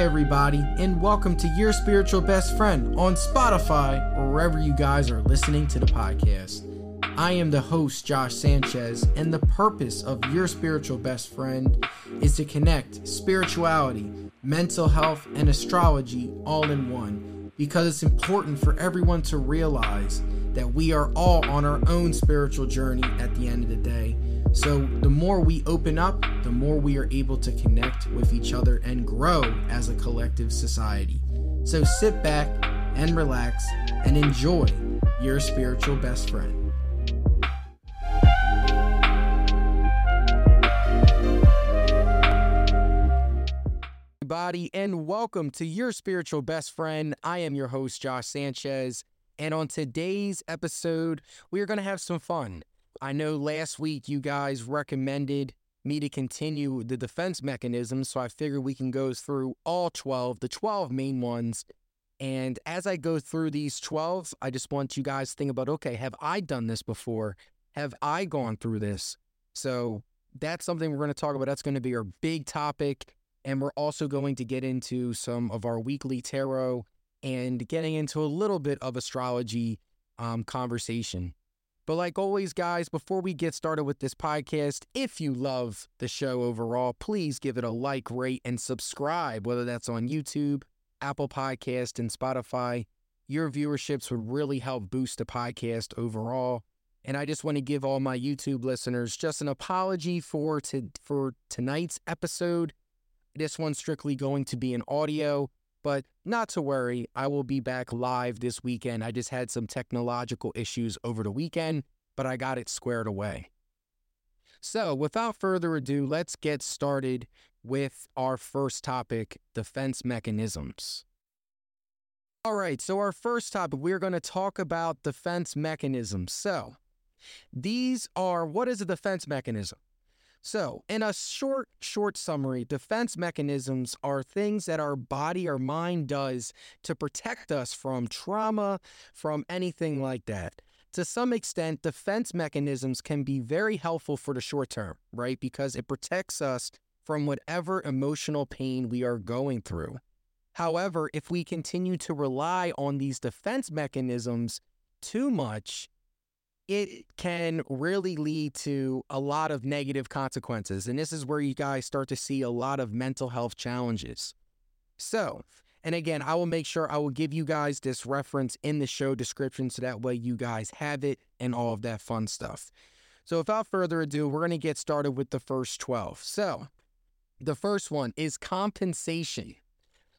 Everybody, and welcome to Your Spiritual Best Friend on Spotify or wherever you guys are listening to the podcast. I am the host, Josh Sanchez, and the purpose of Your Spiritual Best Friend is to connect spirituality, mental health, and astrology all in one because it's important for everyone to realize that we are all on our own spiritual journey at the end of the day so, the more we open up, the more we are able to connect with each other and grow as a collective society. So, sit back and relax and enjoy your spiritual best friend. Everybody, and welcome to your spiritual best friend. I am your host, Josh Sanchez. And on today's episode, we are going to have some fun. I know last week you guys recommended me to continue the defense mechanism, so I figured we can go through all 12, the 12 main ones. And as I go through these 12, I just want you guys to think about okay, have I done this before? Have I gone through this? So that's something we're going to talk about. That's going to be our big topic. And we're also going to get into some of our weekly tarot and getting into a little bit of astrology um, conversation. But like always, guys, before we get started with this podcast, if you love the show overall, please give it a like, rate, and subscribe, whether that's on YouTube, Apple Podcast, and Spotify. Your viewerships would really help boost the podcast overall. And I just want to give all my YouTube listeners just an apology for to, for tonight's episode. This one's strictly going to be an audio. But not to worry, I will be back live this weekend. I just had some technological issues over the weekend, but I got it squared away. So, without further ado, let's get started with our first topic defense mechanisms. All right, so our first topic, we're going to talk about defense mechanisms. So, these are what is a defense mechanism? So, in a short, short summary, defense mechanisms are things that our body or mind does to protect us from trauma, from anything like that. To some extent, defense mechanisms can be very helpful for the short term, right? Because it protects us from whatever emotional pain we are going through. However, if we continue to rely on these defense mechanisms too much, it can really lead to a lot of negative consequences. And this is where you guys start to see a lot of mental health challenges. So, and again, I will make sure I will give you guys this reference in the show description so that way you guys have it and all of that fun stuff. So, without further ado, we're going to get started with the first 12. So, the first one is compensation.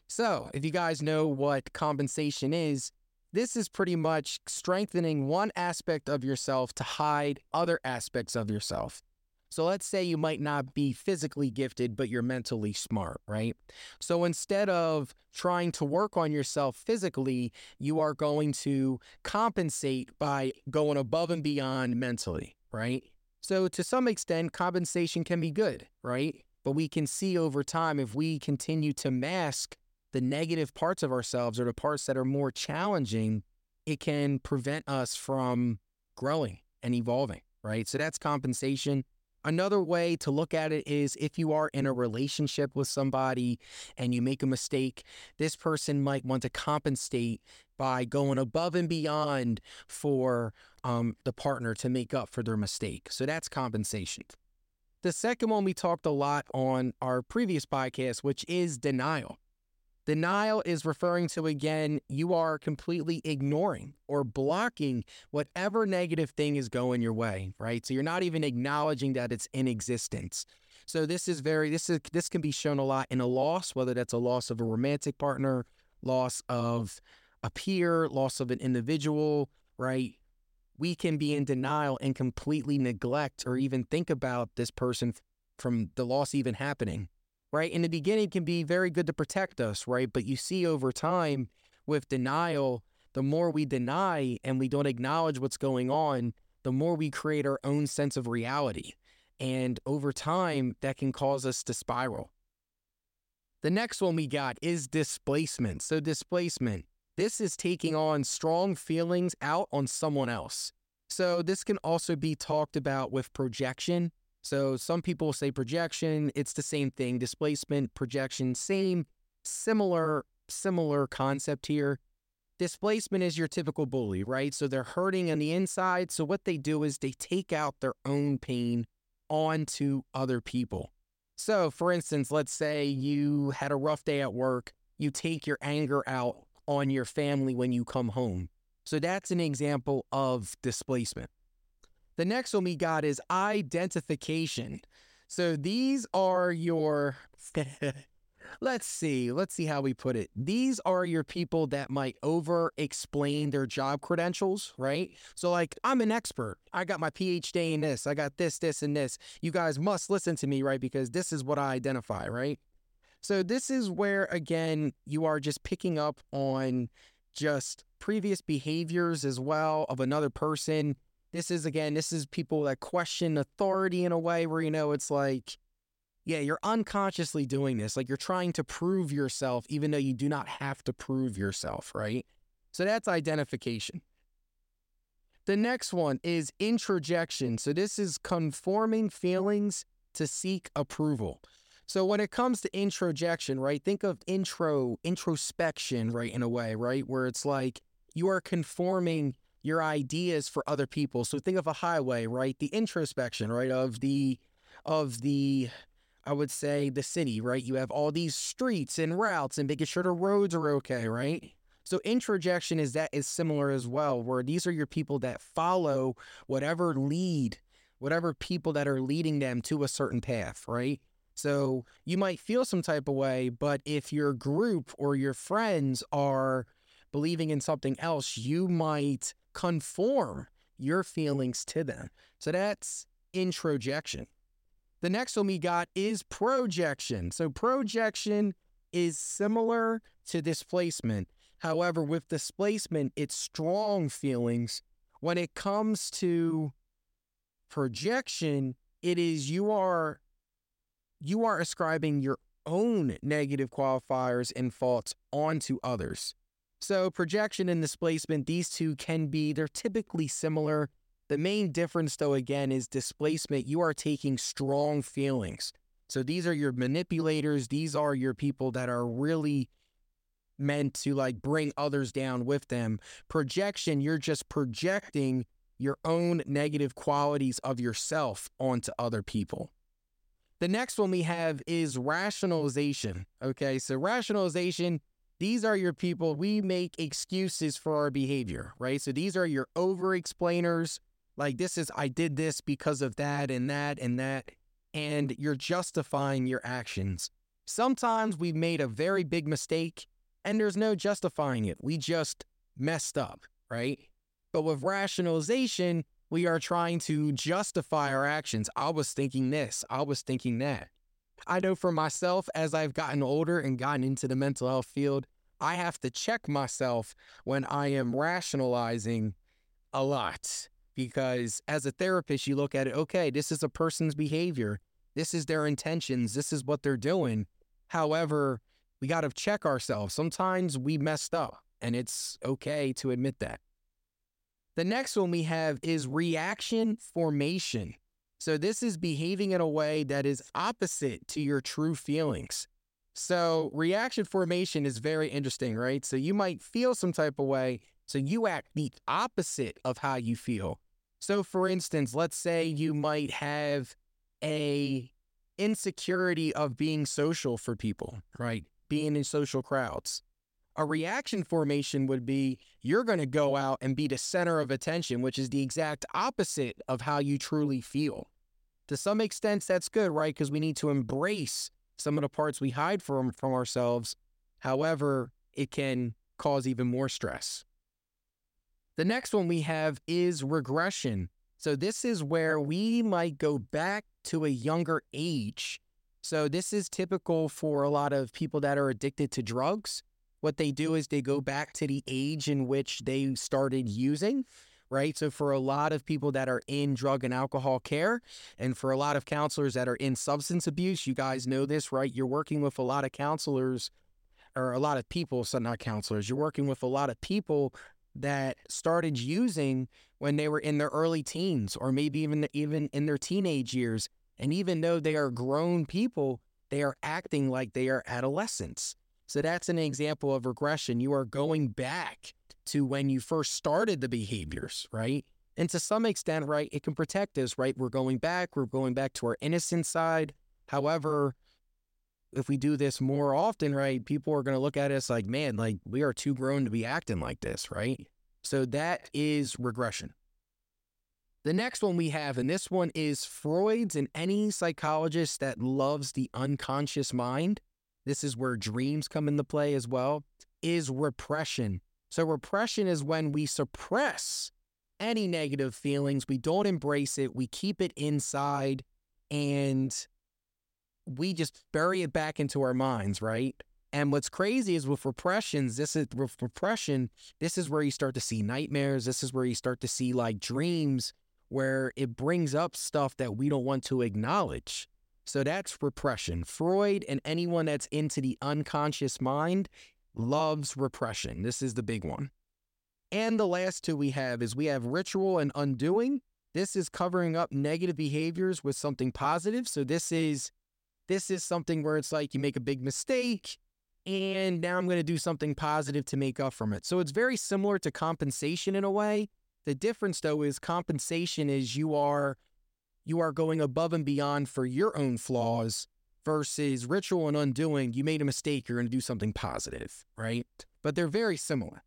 So, if you guys know what compensation is, this is pretty much strengthening one aspect of yourself to hide other aspects of yourself. So let's say you might not be physically gifted, but you're mentally smart, right? So instead of trying to work on yourself physically, you are going to compensate by going above and beyond mentally, right? So to some extent, compensation can be good, right? But we can see over time if we continue to mask the negative parts of ourselves or the parts that are more challenging, it can prevent us from growing and evolving, right? So that's compensation. Another way to look at it is if you are in a relationship with somebody and you make a mistake, this person might want to compensate by going above and beyond for um, the partner to make up for their mistake. So that's compensation. The second one we talked a lot on our previous podcast, which is denial. Denial is referring to, again, you are completely ignoring or blocking whatever negative thing is going your way, right? So you're not even acknowledging that it's in existence. So this is very, this is, this can be shown a lot in a loss, whether that's a loss of a romantic partner, loss of a peer, loss of an individual, right? We can be in denial and completely neglect or even think about this person from the loss even happening right? In the beginning, can be very good to protect us, right? But you see over time with denial, the more we deny and we don't acknowledge what's going on, the more we create our own sense of reality. And over time, that can cause us to spiral. The next one we got is displacement. So, displacement, this is taking on strong feelings out on someone else. So, this can also be talked about with projection so some people say projection, it's the same thing. Displacement, projection, same similar similar concept here. Displacement is your typical bully, right? So they're hurting on the inside. So what they do is they take out their own pain onto other people. So, for instance, let's say you had a rough day at work, you take your anger out on your family when you come home. So that's an example of displacement. The next one we got is identification. So these are your let's see, let's see how we put it. These are your people that might over explain their job credentials, right? So, like, I'm an expert. I got my PhD in this, I got this, this, and this. You guys must listen to me, right? Because this is what I identify, right? So, this is where, again, you are just picking up on just previous behaviors as well of another person. This is, again, this is people that question authority in a way where, you know, it's like, yeah, you're unconsciously doing this. Like you're trying to prove yourself, even though you do not have to prove yourself, right? So that's identification. The next one is introjection. So this is conforming feelings to seek approval. So when it comes to introjection, right, think of intro, introspection, right, in a way, right, where it's like you are conforming your ideas for other people. So think of a highway, right, the introspection, right, of the, of the, I would say the city, right? You have all these streets and routes and making sure the roads are okay, right? So introjection is that is similar as well, where these are your people that follow whatever lead, whatever people that are leading them to a certain path, right? So you might feel some type of way, but if your group or your friends are believing in something else, you might conform your feelings to them. So that's introjection. The next one we got is projection. So projection is similar to displacement. However, with displacement, it's strong feelings. When it comes to projection, it is you are you are ascribing your own negative qualifiers and faults onto others. So projection and displacement, these two can be, they're typically similar. The main difference, though, again, is displacement. You are taking strong feelings. So these are your manipulators. These are your people that are really meant to like bring others down with them. Projection, you're just projecting your own negative qualities of yourself onto other people. The next one we have is rationalization. Okay, so rationalization, these are your people. We make excuses for our behavior, right? So these are your over explainers, like this is, I did this because of that and that and that. And you're justifying your actions. Sometimes we've made a very big mistake and there's no justifying it. We just messed up, right? But with rationalization, we are trying to justify our actions. I was thinking this, I was thinking that. I know for myself, as I've gotten older and gotten into the mental health field, I have to check myself when I am rationalizing a lot because as a therapist, you look at it, okay, this is a person's behavior. This is their intentions. This is what they're doing. However, we got to check ourselves. Sometimes we messed up, and it's okay to admit that. The next one we have is reaction formation. So, this is behaving in a way that is opposite to your true feelings. So, reaction formation is very interesting, right? So, you might feel some type of way, so you act the opposite of how you feel. So for instance, let's say you might have a insecurity of being social for people, right? Being in social crowds. A reaction formation would be you're going to go out and be the center of attention, which is the exact opposite of how you truly feel. To some extent, that's good, right? Because we need to embrace some of the parts we hide from, from ourselves. However, it can cause even more stress. The next one we have is regression. So, this is where we might go back to a younger age. So, this is typical for a lot of people that are addicted to drugs. What they do is they go back to the age in which they started using, right? So, for a lot of people that are in drug and alcohol care, and for a lot of counselors that are in substance abuse, you guys know this, right? You're working with a lot of counselors or a lot of people, so not counselors, you're working with a lot of people that started using when they were in their early teens or maybe even even in their teenage years and even though they are grown people they are acting like they are adolescents So that's an example of regression. You are going back to when you first started the behaviors, right? And to some extent, right, it can protect us, right? We're going back, we're going back to our innocent side. However, if we do this more often, right, people are going to look at us like, man, like we are too grown to be acting like this, right? So that is regression. The next one we have, and this one is Freud's and any psychologist that loves the unconscious mind. This is where dreams come into play as well, is repression. So, repression is when we suppress any negative feelings, we don't embrace it, we keep it inside, and we just bury it back into our minds, right? And what's crazy is with repressions, this is with repression, this is where you start to see nightmares. This is where you start to see like dreams where it brings up stuff that we don't want to acknowledge. So that's repression. Freud and anyone that's into the unconscious mind loves repression. This is the big one. And the last two we have is we have ritual and undoing. This is covering up negative behaviors with something positive. So this is this is something where it's like you make a big mistake and now I'm going to do something positive to make up from it. So it's very similar to compensation in a way. The difference though is compensation is you are you are going above and beyond for your own flaws versus ritual and undoing, you made a mistake, you're going to do something positive, right? But they're very similar.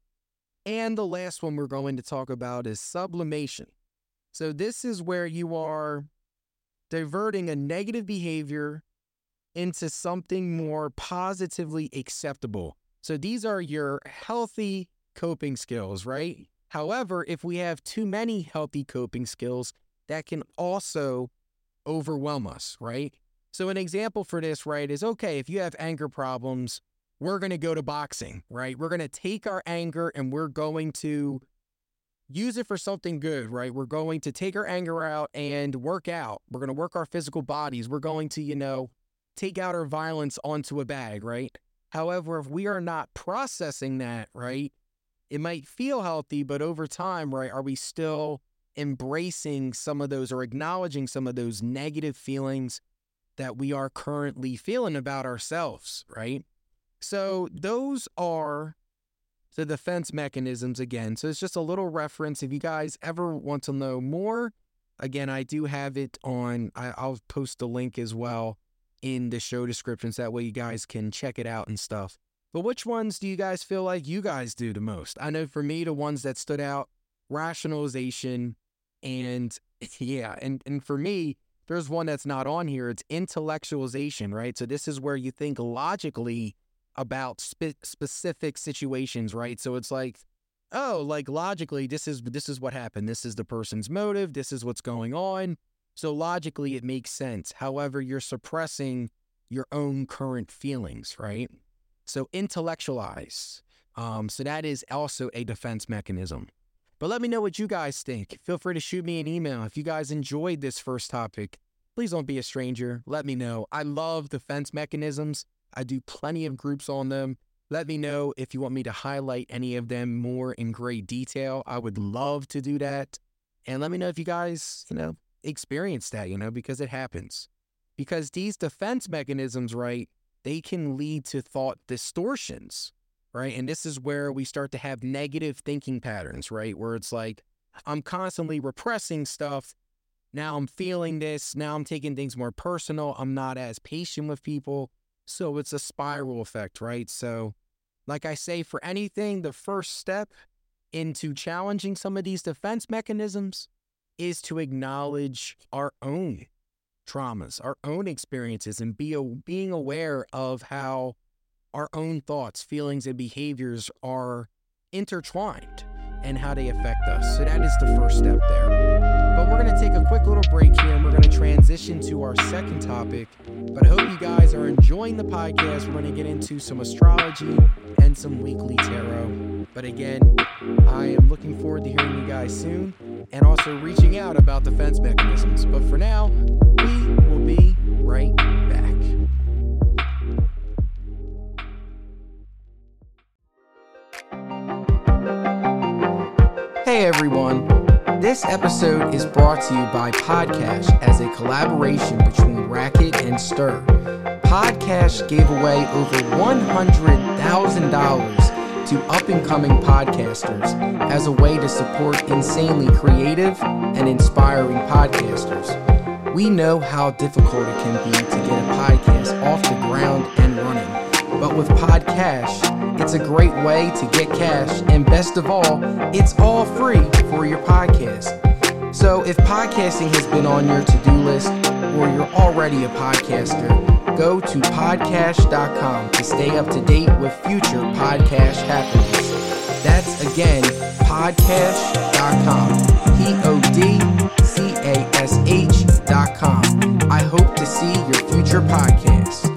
And the last one we're going to talk about is sublimation. So this is where you are diverting a negative behavior into something more positively acceptable. So these are your healthy coping skills, right? However, if we have too many healthy coping skills, that can also overwhelm us, right? So, an example for this, right, is okay, if you have anger problems, we're going to go to boxing, right? We're going to take our anger and we're going to use it for something good, right? We're going to take our anger out and work out. We're going to work our physical bodies. We're going to, you know, take out our violence onto a bag, right? However, if we are not processing that, right, it might feel healthy, but over time, right, are we still embracing some of those or acknowledging some of those negative feelings that we are currently feeling about ourselves, right? So mm-hmm. those are the defense mechanisms again. So it's just a little reference. If you guys ever want to know more, again, I do have it on, I, will post the link as well in the show descriptions. That way you guys can check it out and stuff. But which ones do you guys feel like you guys do the most? I know for me, the ones that stood out rationalization and yeah, and, and for me, there's one that's not on here. It's intellectualization, right? So this is where you think logically about spe- specific situations, right? So it's like, oh, like logically, this is this is what happened. This is the person's motive. This is what's going on. So logically, it makes sense. However, you're suppressing your own current feelings, right? So intellectualize. Um, so that is also a defense mechanism. But let me know what you guys think. Feel free to shoot me an email. If you guys enjoyed this first topic, please don't be a stranger. Let me know. I love defense mechanisms. I do plenty of groups on them. Let me know if you want me to highlight any of them more in great detail. I would love to do that. And let me know if you guys, you know, experience that, you know, because it happens. Because these defense mechanisms, right, they can lead to thought distortions, right? And this is where we start to have negative thinking patterns, right? Where it's like, I'm constantly repressing stuff. Now I'm feeling this. Now I'm taking things more personal. I'm not as patient with people. So it's a spiral effect, right? So, like I say, for anything, the first step into challenging some of these defense mechanisms is to acknowledge our own traumas, our own experiences, and be a, being aware of how our own thoughts, feelings, and behaviors are intertwined and how they affect us. So that is the first step there. But we're going to take a quick little break here and we're going to transition to our second topic. But I hope you guys are enjoying the podcast. We're going to get into some astrology and some weekly tarot. But again, I am looking forward to hearing you guys soon and also reaching out about defense mechanisms. But for now, we will be right back. Hey everyone. This episode is brought to you by Podcash as a collaboration between Racket and Stir. Podcash gave away over $100,000 to up and coming podcasters as a way to support insanely creative and inspiring podcasters. We know how difficult it can be to get a podcast off the ground and running. But with Podcash, it's a great way to get cash, and best of all, it's all free for your podcast. So if podcasting has been on your to do list or you're already a podcaster, go to podcash.com to stay up to date with future podcast happenings. That's again, podcash.com. P O D C A S H.com. I hope to see your future podcast.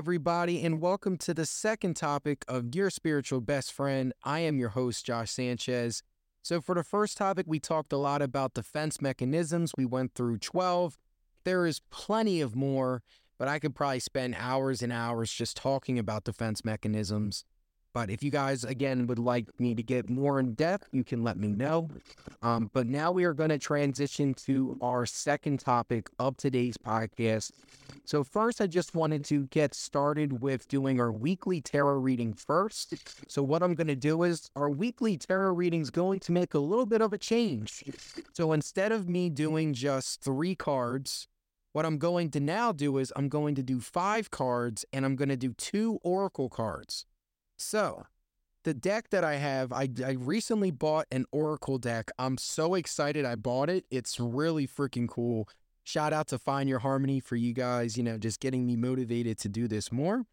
Everybody, and welcome to the second topic of Your Spiritual Best Friend. I am your host, Josh Sanchez. So, for the first topic, we talked a lot about defense mechanisms. We went through 12. There is plenty of more, but I could probably spend hours and hours just talking about defense mechanisms. But if you guys, again, would like me to get more in depth, you can let me know. Um, but now we are going to transition to our second topic of today's podcast. So, first, I just wanted to get started with doing our weekly tarot reading first. So, what I'm going to do is our weekly tarot reading is going to make a little bit of a change. So, instead of me doing just three cards, what I'm going to now do is I'm going to do five cards and I'm going to do two oracle cards. So, the deck that I have, I, I recently bought an Oracle deck. I'm so excited I bought it. It's really freaking cool. Shout out to Find Your Harmony for you guys, you know, just getting me motivated to do this more.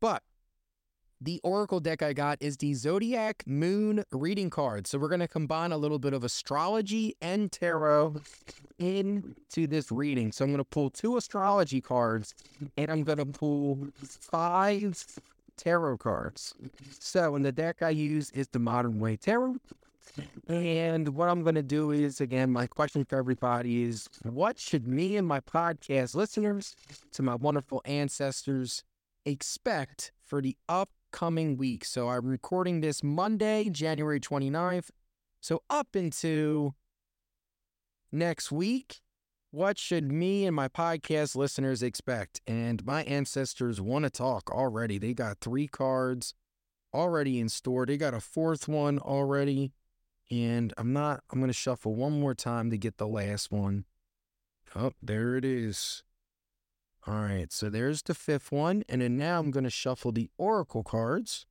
But the Oracle deck I got is the Zodiac Moon reading card. So we're going to combine a little bit of astrology and tarot into this reading. So I'm going to pull two astrology cards and I'm going to pull five tarot cards. So, in the deck I use is the Modern Way Tarot. And what I'm going to do is, again, my question for everybody is what should me and my podcast listeners, to my wonderful ancestors, expect for the upcoming week? So, I'm recording this Monday, January 29th. So, up into next week, what should me and my podcast listeners expect? And my ancestors want to talk already. They got three cards already in store. They got a fourth one already. And I'm not, I'm going to shuffle one more time to get the last one. Oh, there it is. All right, so there's the fifth one. And then now I'm going to shuffle the oracle cards.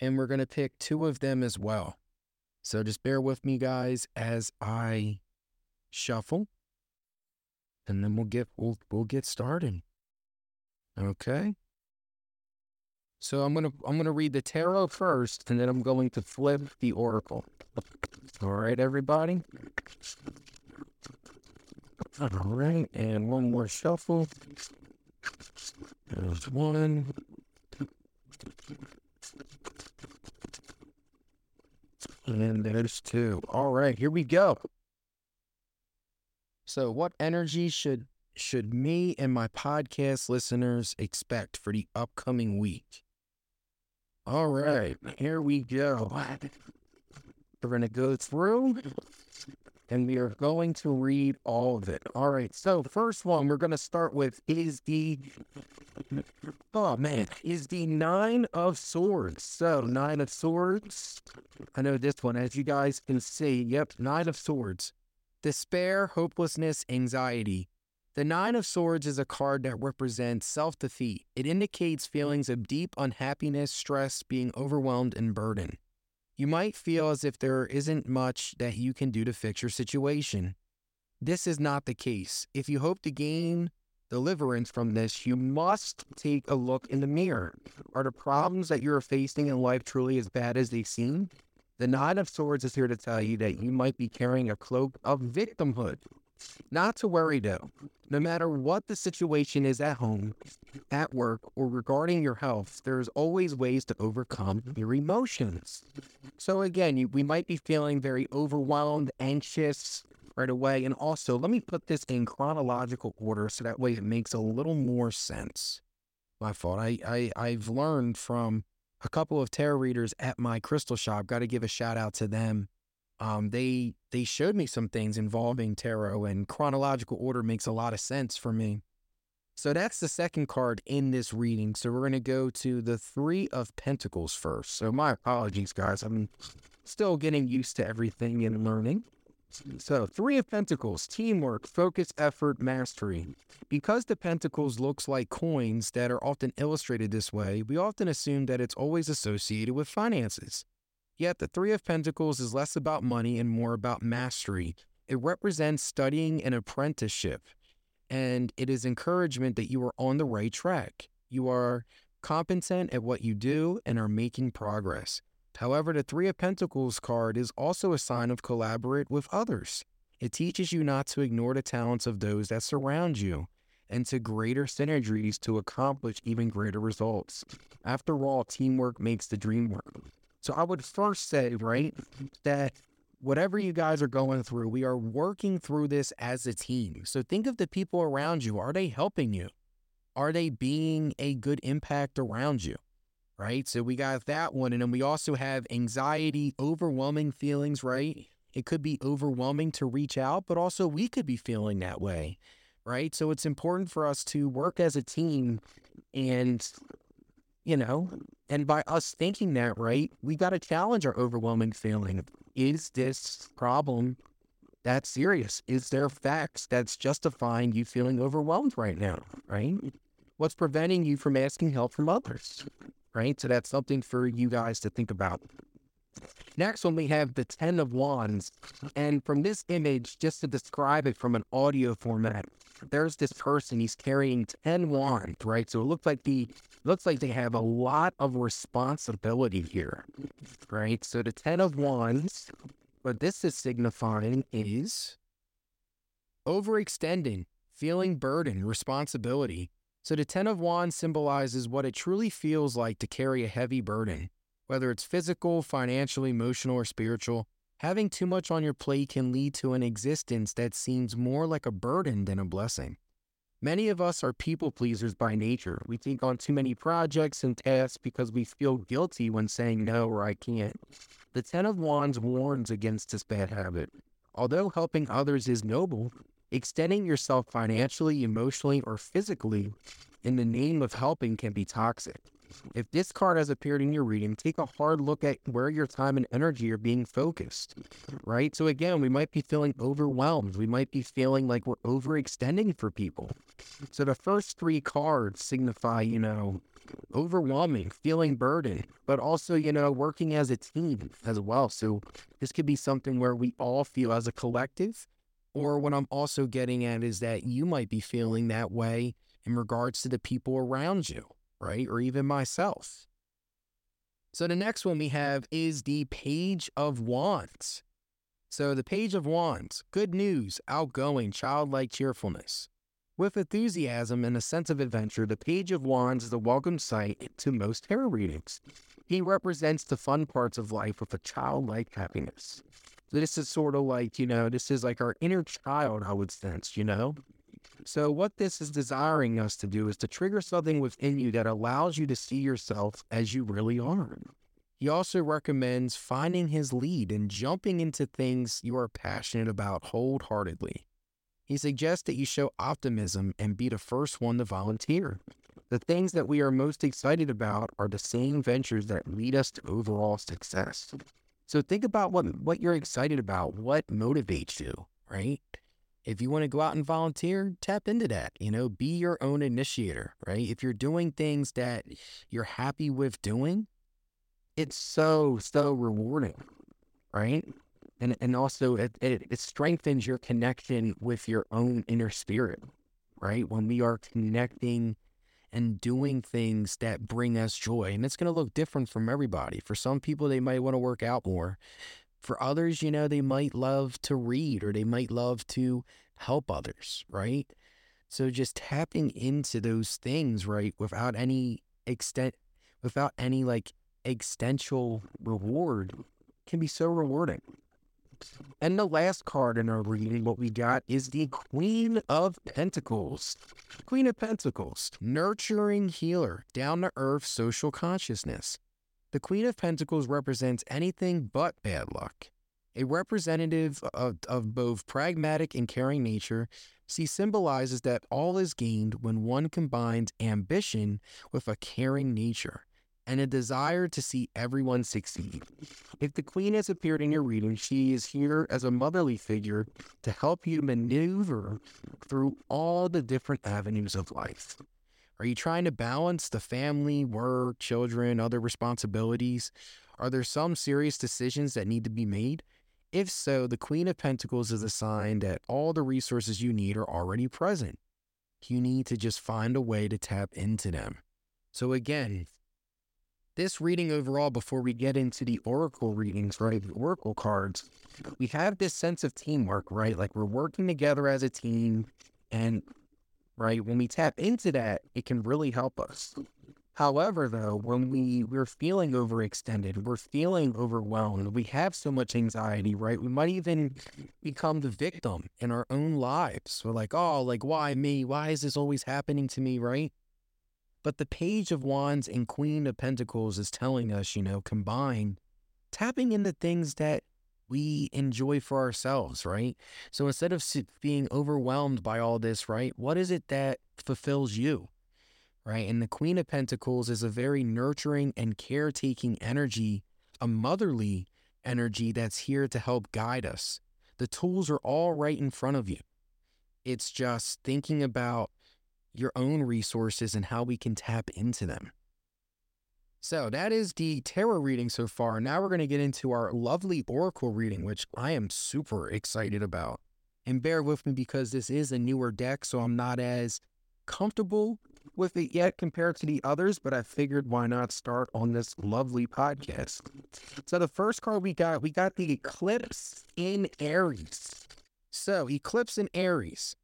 And we're going to pick two of them as well. So just bear with me, guys, as I shuffle, and then we'll get we'll we'll get started. Okay. So I'm gonna I'm gonna read the tarot first, and then I'm going to flip the oracle. All right, everybody. All right, and one more shuffle. There's one. And there's two. All right, here we go. So, what energy should should me and my podcast listeners expect for the upcoming week? All right, here we go. We're going to go through and we are going to read all of it. All right, so first one we're going to start with is the, oh man, is the Nine of Swords. So, Nine of Swords. I know this one, as you guys can see. Yep, Nine of Swords despair, hopelessness, anxiety. The Nine of Swords is a card that represents self defeat. It indicates feelings of deep unhappiness, stress, being overwhelmed, and burden. You might feel as if there isn't much that you can do to fix your situation. This is not the case. If you hope to gain deliverance from this, you must take a look in the mirror. Are the problems that you're facing in life truly as bad as they seem? The Nine of Swords is here to tell you that you might be carrying a cloak of victimhood. Not to worry though. No matter what the situation is at home, at work, or regarding your health, there's always ways to overcome your emotions. So again, you, we might be feeling very overwhelmed, anxious right away. And also, let me put this in chronological order so that way it makes a little more sense. My fault. I, I I've learned from a couple of tarot readers at my crystal shop. Got to give a shout out to them. Um, they they showed me some things involving tarot, and chronological order makes a lot of sense for me. So that's the second card in this reading. So we're going to go to the Three of Pentacles first. So my apologies, guys. I'm still getting used to everything and learning. So, Three of Pentacles, teamwork, focus, effort, mastery. Because the Pentacles looks like coins that are often illustrated this way, we often assume that it's always associated with finances. Yet, the Three of Pentacles is less about money and more about mastery. It represents studying an apprenticeship, and it is encouragement that you are on the right track. You are competent at what you do and are making progress. However, the Three of Pentacles card is also a sign of collaborate with others. It teaches you not to ignore the talents of those that surround you and to greater synergies to accomplish even greater results. After all, teamwork makes the dream work. So I would first say, right, that whatever you guys are going through, we are working through this as a team. So think of the people around you. Are they helping you? Are they being a good impact around you? Right? So we got that one. And then we also have anxiety, overwhelming feelings, right? It could be overwhelming to reach out, but also we could be feeling that way, right? So it's important for us to work as a team and, you know, and by us thinking that, right, we got to challenge our overwhelming feeling. Is this problem that serious? Is there facts that's justifying you feeling overwhelmed right now, right? What's preventing you from asking help from others? Right? So that's something for you guys to think about. Next one, we have the Ten of Wands. And from this image, just to describe it from an audio format, there's this person, he's carrying 10 wands, right? So it looks like the looks like they have a lot of responsibility here, right? So the Ten of Wands, what this is signifying is overextending, feeling burden, responsibility, so the Ten of Wands symbolizes what it truly feels like to carry a heavy burden. Whether it's physical, financial, emotional, or spiritual, having too much on your plate can lead to an existence that seems more like a burden than a blessing. Many of us are people pleasers by nature. We take on too many projects and tasks because we feel guilty when saying no or I can't. The Ten of Wands warns against this bad habit. Although helping others is noble, Extending yourself financially, emotionally, or physically in the name of helping can be toxic. If this card has appeared in your reading, take a hard look at where your time and energy are being focused, right? So, again, we might be feeling overwhelmed. We might be feeling like we're overextending for people. So, the first three cards signify, you know, overwhelming, feeling burdened, but also, you know, working as a team as well. So, this could be something where we all feel as a collective or what I'm also getting at is that you might be feeling that way in regards to the people around you, right? Or even myself. So the next one we have is the Page of Wands. So the Page of Wands, good news, outgoing, childlike cheerfulness. With enthusiasm and a sense of adventure, the Page of Wands is a welcome sight to most tarot readings. He represents the fun parts of life with a childlike happiness. This is sort of like, you know, this is like our inner child, I would sense, you know? So, what this is desiring us to do is to trigger something within you that allows you to see yourself as you really are. He also recommends finding his lead and jumping into things you are passionate about wholeheartedly. He suggests that you show optimism and be the first one to volunteer. The things that we are most excited about are the same ventures that lead us to overall success. So think about what what you're excited about, what motivates you, right? If you want to go out and volunteer, tap into that. You know, be your own initiator, right? If you're doing things that you're happy with doing, it's so so rewarding, right? And and also it, it, it strengthens your connection with your own inner spirit, right? When we are connecting and doing mm. things that bring us joy. And it's going to look different from everybody. For some people, they might want to work out more. For others, you know, they might love to read or they might love to help others, right? So just tapping into those things, right, without any extent, without any like existential reward can be so rewarding. And the last card in our reading, what we got is the Queen of Pentacles. Queen of Pentacles, nurturing healer, down to earth social consciousness. The Queen of Pentacles represents anything but bad luck. A representative of, of both pragmatic and caring nature, she symbolizes that all is gained when one combines ambition with a caring nature and a desire to see everyone succeed. If the Queen has appeared in your reading, she is here as a motherly figure to help you maneuver through all the different avenues of life. Are you trying to balance the family, work, children, other responsibilities? Are there some serious decisions that need to be made? If so, the Queen of Pentacles is a sign that all the resources you need are already present. You need to just find a way to tap into them. So, again, this reading overall, before we get into the oracle readings, right? The oracle cards, we have this sense of teamwork, right? Like we're working together as a team. And, right, when we tap into that, it can really help us. However, though, when we we're feeling overextended, we're feeling overwhelmed, we have so much anxiety, right? We might even become the victim in our own lives. We're like, oh, like why me? Why is this always happening to me, right? But the Page of Wands and Queen of Pentacles is telling us, you know, combine tapping into things that we enjoy for ourselves, right? So instead of being overwhelmed by all this, right, what is it that fulfills you, right? And the Queen of Pentacles is a very nurturing and caretaking energy, a motherly energy that's here to help guide us. The tools are all right in front of you. It's just thinking about your own resources and how we can tap into them. So that is the tarot reading so far. Now we're going to get into our lovely oracle reading, which I am super excited about. And bear with me because this is a newer deck, so I'm not as comfortable with it yet compared to the others, but I figured why not start on this lovely podcast. So the first card we got, we got the Eclipse in Aries. So Eclipse in Aries.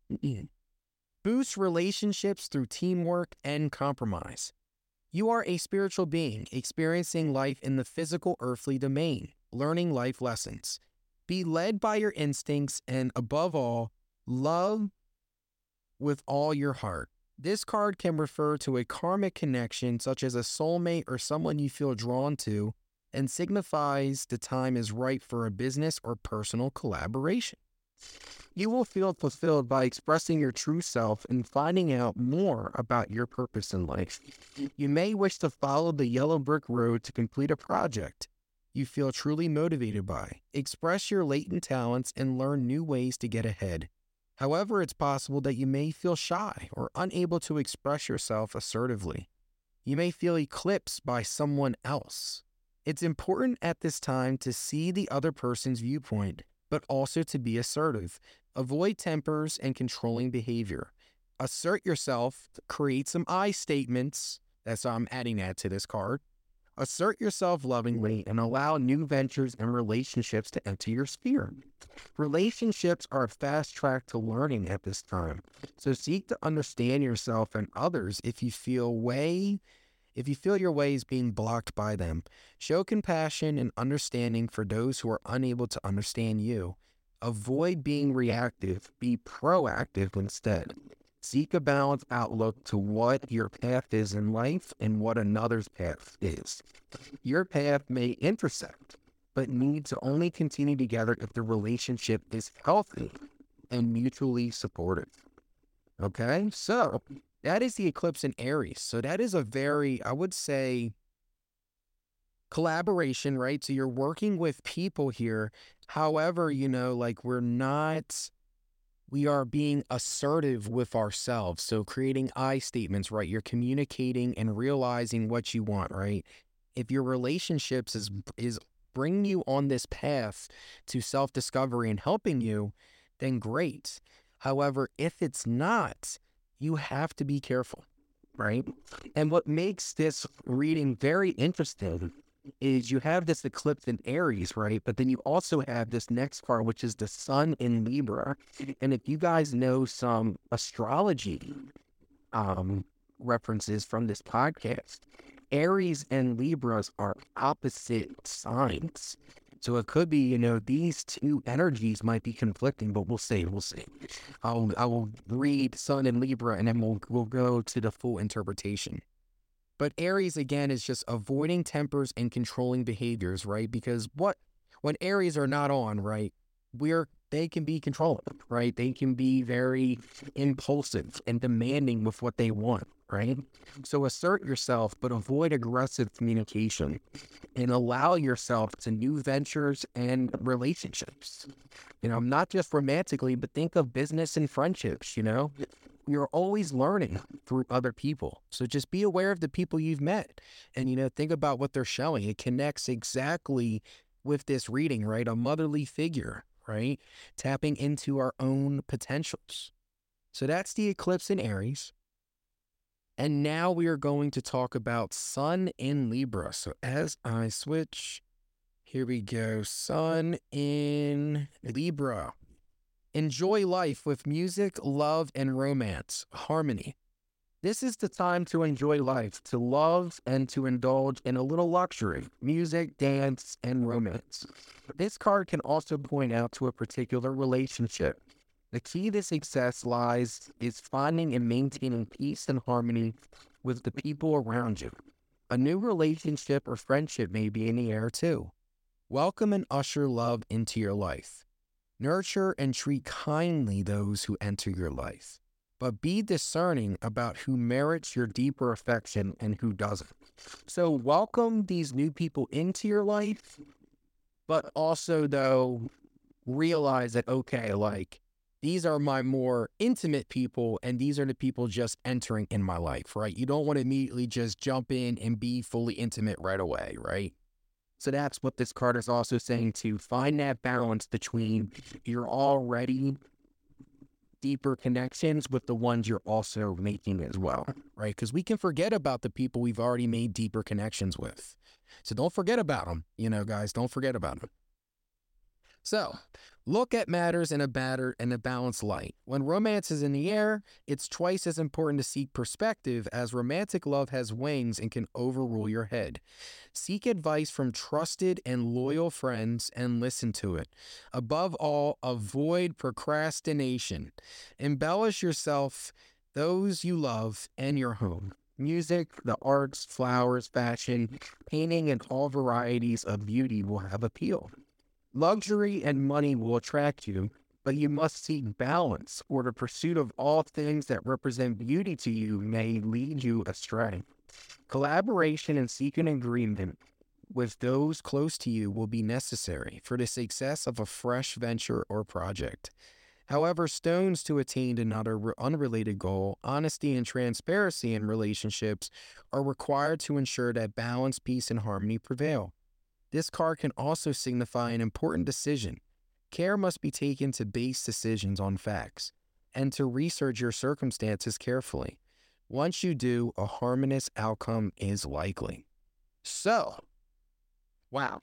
Boost relationships through teamwork and compromise. You are a spiritual being experiencing life in the physical earthly domain, learning life lessons. Be led by your instincts and, above all, love with all your heart. This card can refer to a karmic connection, such as a soulmate or someone you feel drawn to, and signifies the time is right for a business or personal collaboration. You will feel fulfilled by expressing your true self and finding out more about your purpose in life. You may wish to follow the yellow brick road to complete a project you feel truly motivated by. Express your latent talents and learn new ways to get ahead. However, it's possible that you may feel shy or unable to express yourself assertively. You may feel eclipsed by someone else. It's important at this time to see the other person's viewpoint, but also to be assertive. Avoid tempers and controlling behavior. Assert yourself, create some I statements. That's why I'm adding that to this card. Assert yourself lovingly and allow new ventures and relationships to enter your sphere. Relationships are a fast track to learning at this time. So seek to understand yourself and others if you feel way if you feel your way is being blocked by them. Show compassion and understanding for those who are unable to understand you. Avoid being reactive, be proactive instead. Seek a balanced outlook to what your path is in life and what another's path is. Your path may intersect, but need to only continue together if the relationship is healthy and mutually supportive. Okay, so that is the eclipse in Aries. So that is a oh. very, I would say, collaboration, right? So you're working with people here. However, you know, like we're not, we are being assertive with ourselves. So creating I statements, right? You're communicating and realizing what you want, right? If your relationships is is bringing you on this path to self discovery and helping you, then great. However, if it's not, you have to be careful, right? And what makes this reading very interesting is you have this eclipse in Aries, right? But then you also have this next card, which is the Sun in Libra. And if you guys know some astrology um, references from this podcast, Aries and Libras are opposite signs. So it could be, you know, these two energies might be conflicting, but we'll see. We'll see. I'll I will read Sun and Libra, and then we'll we'll go to the full interpretation. But Aries again is just avoiding tempers and controlling behaviors, right? Because what when Aries are not on, right, we're they can be controlling, right? They can be very impulsive and demanding with what they want, right? So assert yourself, but avoid aggressive communication and allow yourself to new ventures and relationships. You know, not just romantically, but think of business and friendships, you know? You're always learning through other people. So just be aware of the people you've met and, you know, think about what they're showing. It connects exactly with this reading, right? A motherly figure, right? Tapping into our own potentials. So that's the eclipse in Aries. And now we are going to talk about Sun in Libra. So as I switch, here we go. Sun in Libra. Enjoy life with music, love, and romance, harmony. This is the time to enjoy life, to love and to indulge in a little luxury, music, dance, and romance. This card can also point out to a particular relationship. The key to success lies is finding and maintaining peace and harmony with the people around you. A new relationship or friendship may be in the air too. Welcome and usher love into your life. Nurture and treat kindly those who enter your life but be discerning about who merits your deeper affection and who doesn't. So, welcome these new people into your life, but also, though, realize that, okay, like these are my more intimate people, and these are the people just entering in my life, right? You don't want to immediately just jump in and be fully intimate right away, right? So that's what this card is also saying to find that balance between you're already deeper connections with the ones you're also making as well, right? Because we can forget about the people we've already made deeper connections with. So don't forget about them, you know, guys. Don't forget about them. So, look at matters in a batter in a balanced light. When romance is in the air, it's twice as important to seek perspective as romantic love has wings and can overrule your head. Seek advice from trusted and loyal friends and listen to it. Above all, avoid procrastination. Embellish yourself, those you love, and your home music, the arts, flowers, fashion, painting, and all varieties of beauty will have appeal. Luxury and money will attract you, but you must seek balance, or the pursuit of all things that represent beauty to you may lead you astray. Collaboration and seeking agreement with those close to you will be necessary for the success of a fresh venture or project. However, stones to attain another unrelated goal, honesty and transparency in relationships are required to ensure that balance, peace, and harmony prevail. This card can also signify an important decision. Care must be taken to base decisions on facts and to research your circumstances carefully. Once you do, a harmonious outcome is likely. So, wow.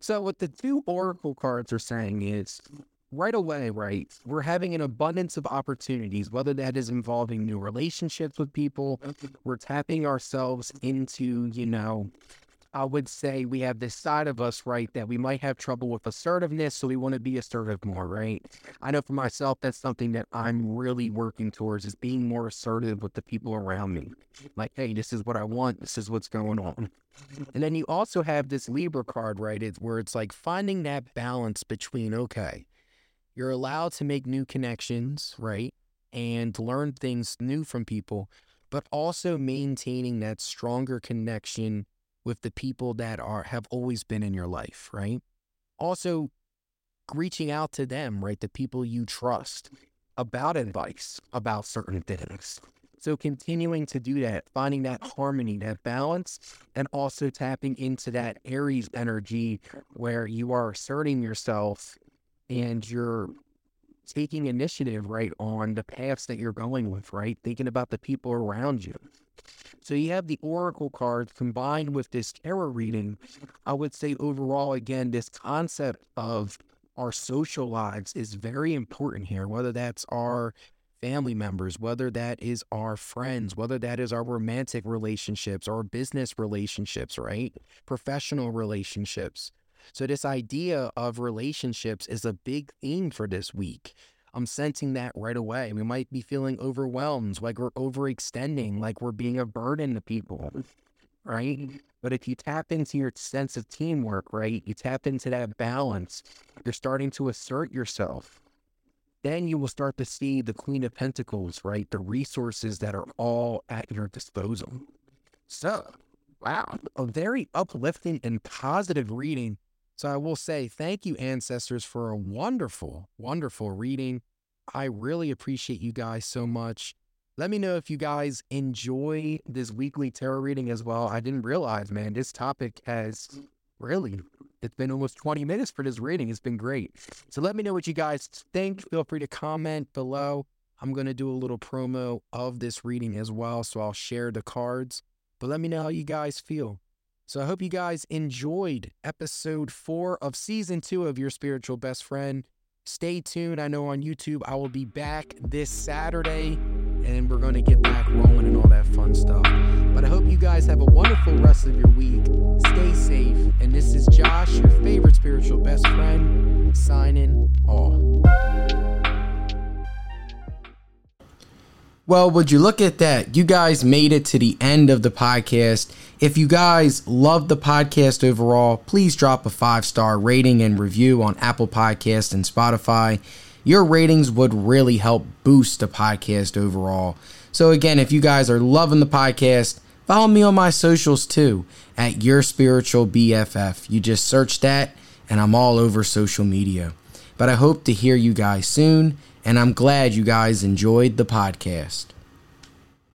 So, what the two oracle cards are saying is right away, right, we're having an abundance of opportunities, whether that is involving new relationships with people, we're tapping ourselves into, you know, I would say we have this side of us, right, that we might have trouble with assertiveness. So we want to be assertive more, right? I know for myself, that's something that I'm really working towards is being more assertive with the people around me. Like, hey, this is what I want. This is what's going on. And then you also have this Libra card, right? It's where it's like finding that balance between, okay, you're allowed to make new connections, right? And learn things new from people, but also maintaining that stronger connection with the people that are have always been in your life, right? Also reaching out to them, right? The people you trust about advice about certain things. So continuing to do that, finding that harmony, that balance, and also tapping into that Aries energy where you are asserting yourself and you're taking initiative right on the paths that you're going with, right? Thinking about the people around you. So you have the oracle cards combined with this tarot reading. I would say overall, again, this concept of our social lives is very important here, whether that's our family members, whether that is our friends, whether that is our romantic relationships, our business relationships, right? Professional relationships. So, this idea of relationships is a big theme for this week. I'm sensing that right away. We might be feeling overwhelmed, like we're overextending, like we're being a burden to people, right? But if you tap into your sense of teamwork, right, you tap into that balance, you're starting to assert yourself. Then you will start to see the Queen of Pentacles, right? The resources that are all at your disposal. So, wow, a very uplifting and positive reading. So, I will say thank you, ancestors, for a wonderful, wonderful reading. I really appreciate you guys so much. Let me know if you guys enjoy this weekly tarot reading as well. I didn't realize, man, this topic has really, it's been almost 20 minutes for this reading. It's been great. So let me know what you guys think. Feel free to comment below. I'm going to do a little promo of this reading as well. So I'll share the cards, but let me know how you guys feel. So I hope you guys enjoyed episode four of season two of Your Spiritual Best Friend. Stay tuned. I know on YouTube I will be back this Saturday and we're going to get back rolling and all that fun stuff. But I hope you guys have a wonderful rest of your week. Stay safe. And this is Josh, your favorite spiritual best friend, signing off. Well, would you look at that? You guys made it to the end of the podcast. If you guys love the podcast overall, please drop a five star rating and review on Apple Podcast and Spotify. Your ratings would really help boost the podcast overall. So, again, if you guys are loving the podcast, follow me on my socials too at Your Spiritual BFF. You just search that, and I'm all over social media. But I hope to hear you guys soon and I'm glad you guys enjoyed the podcast.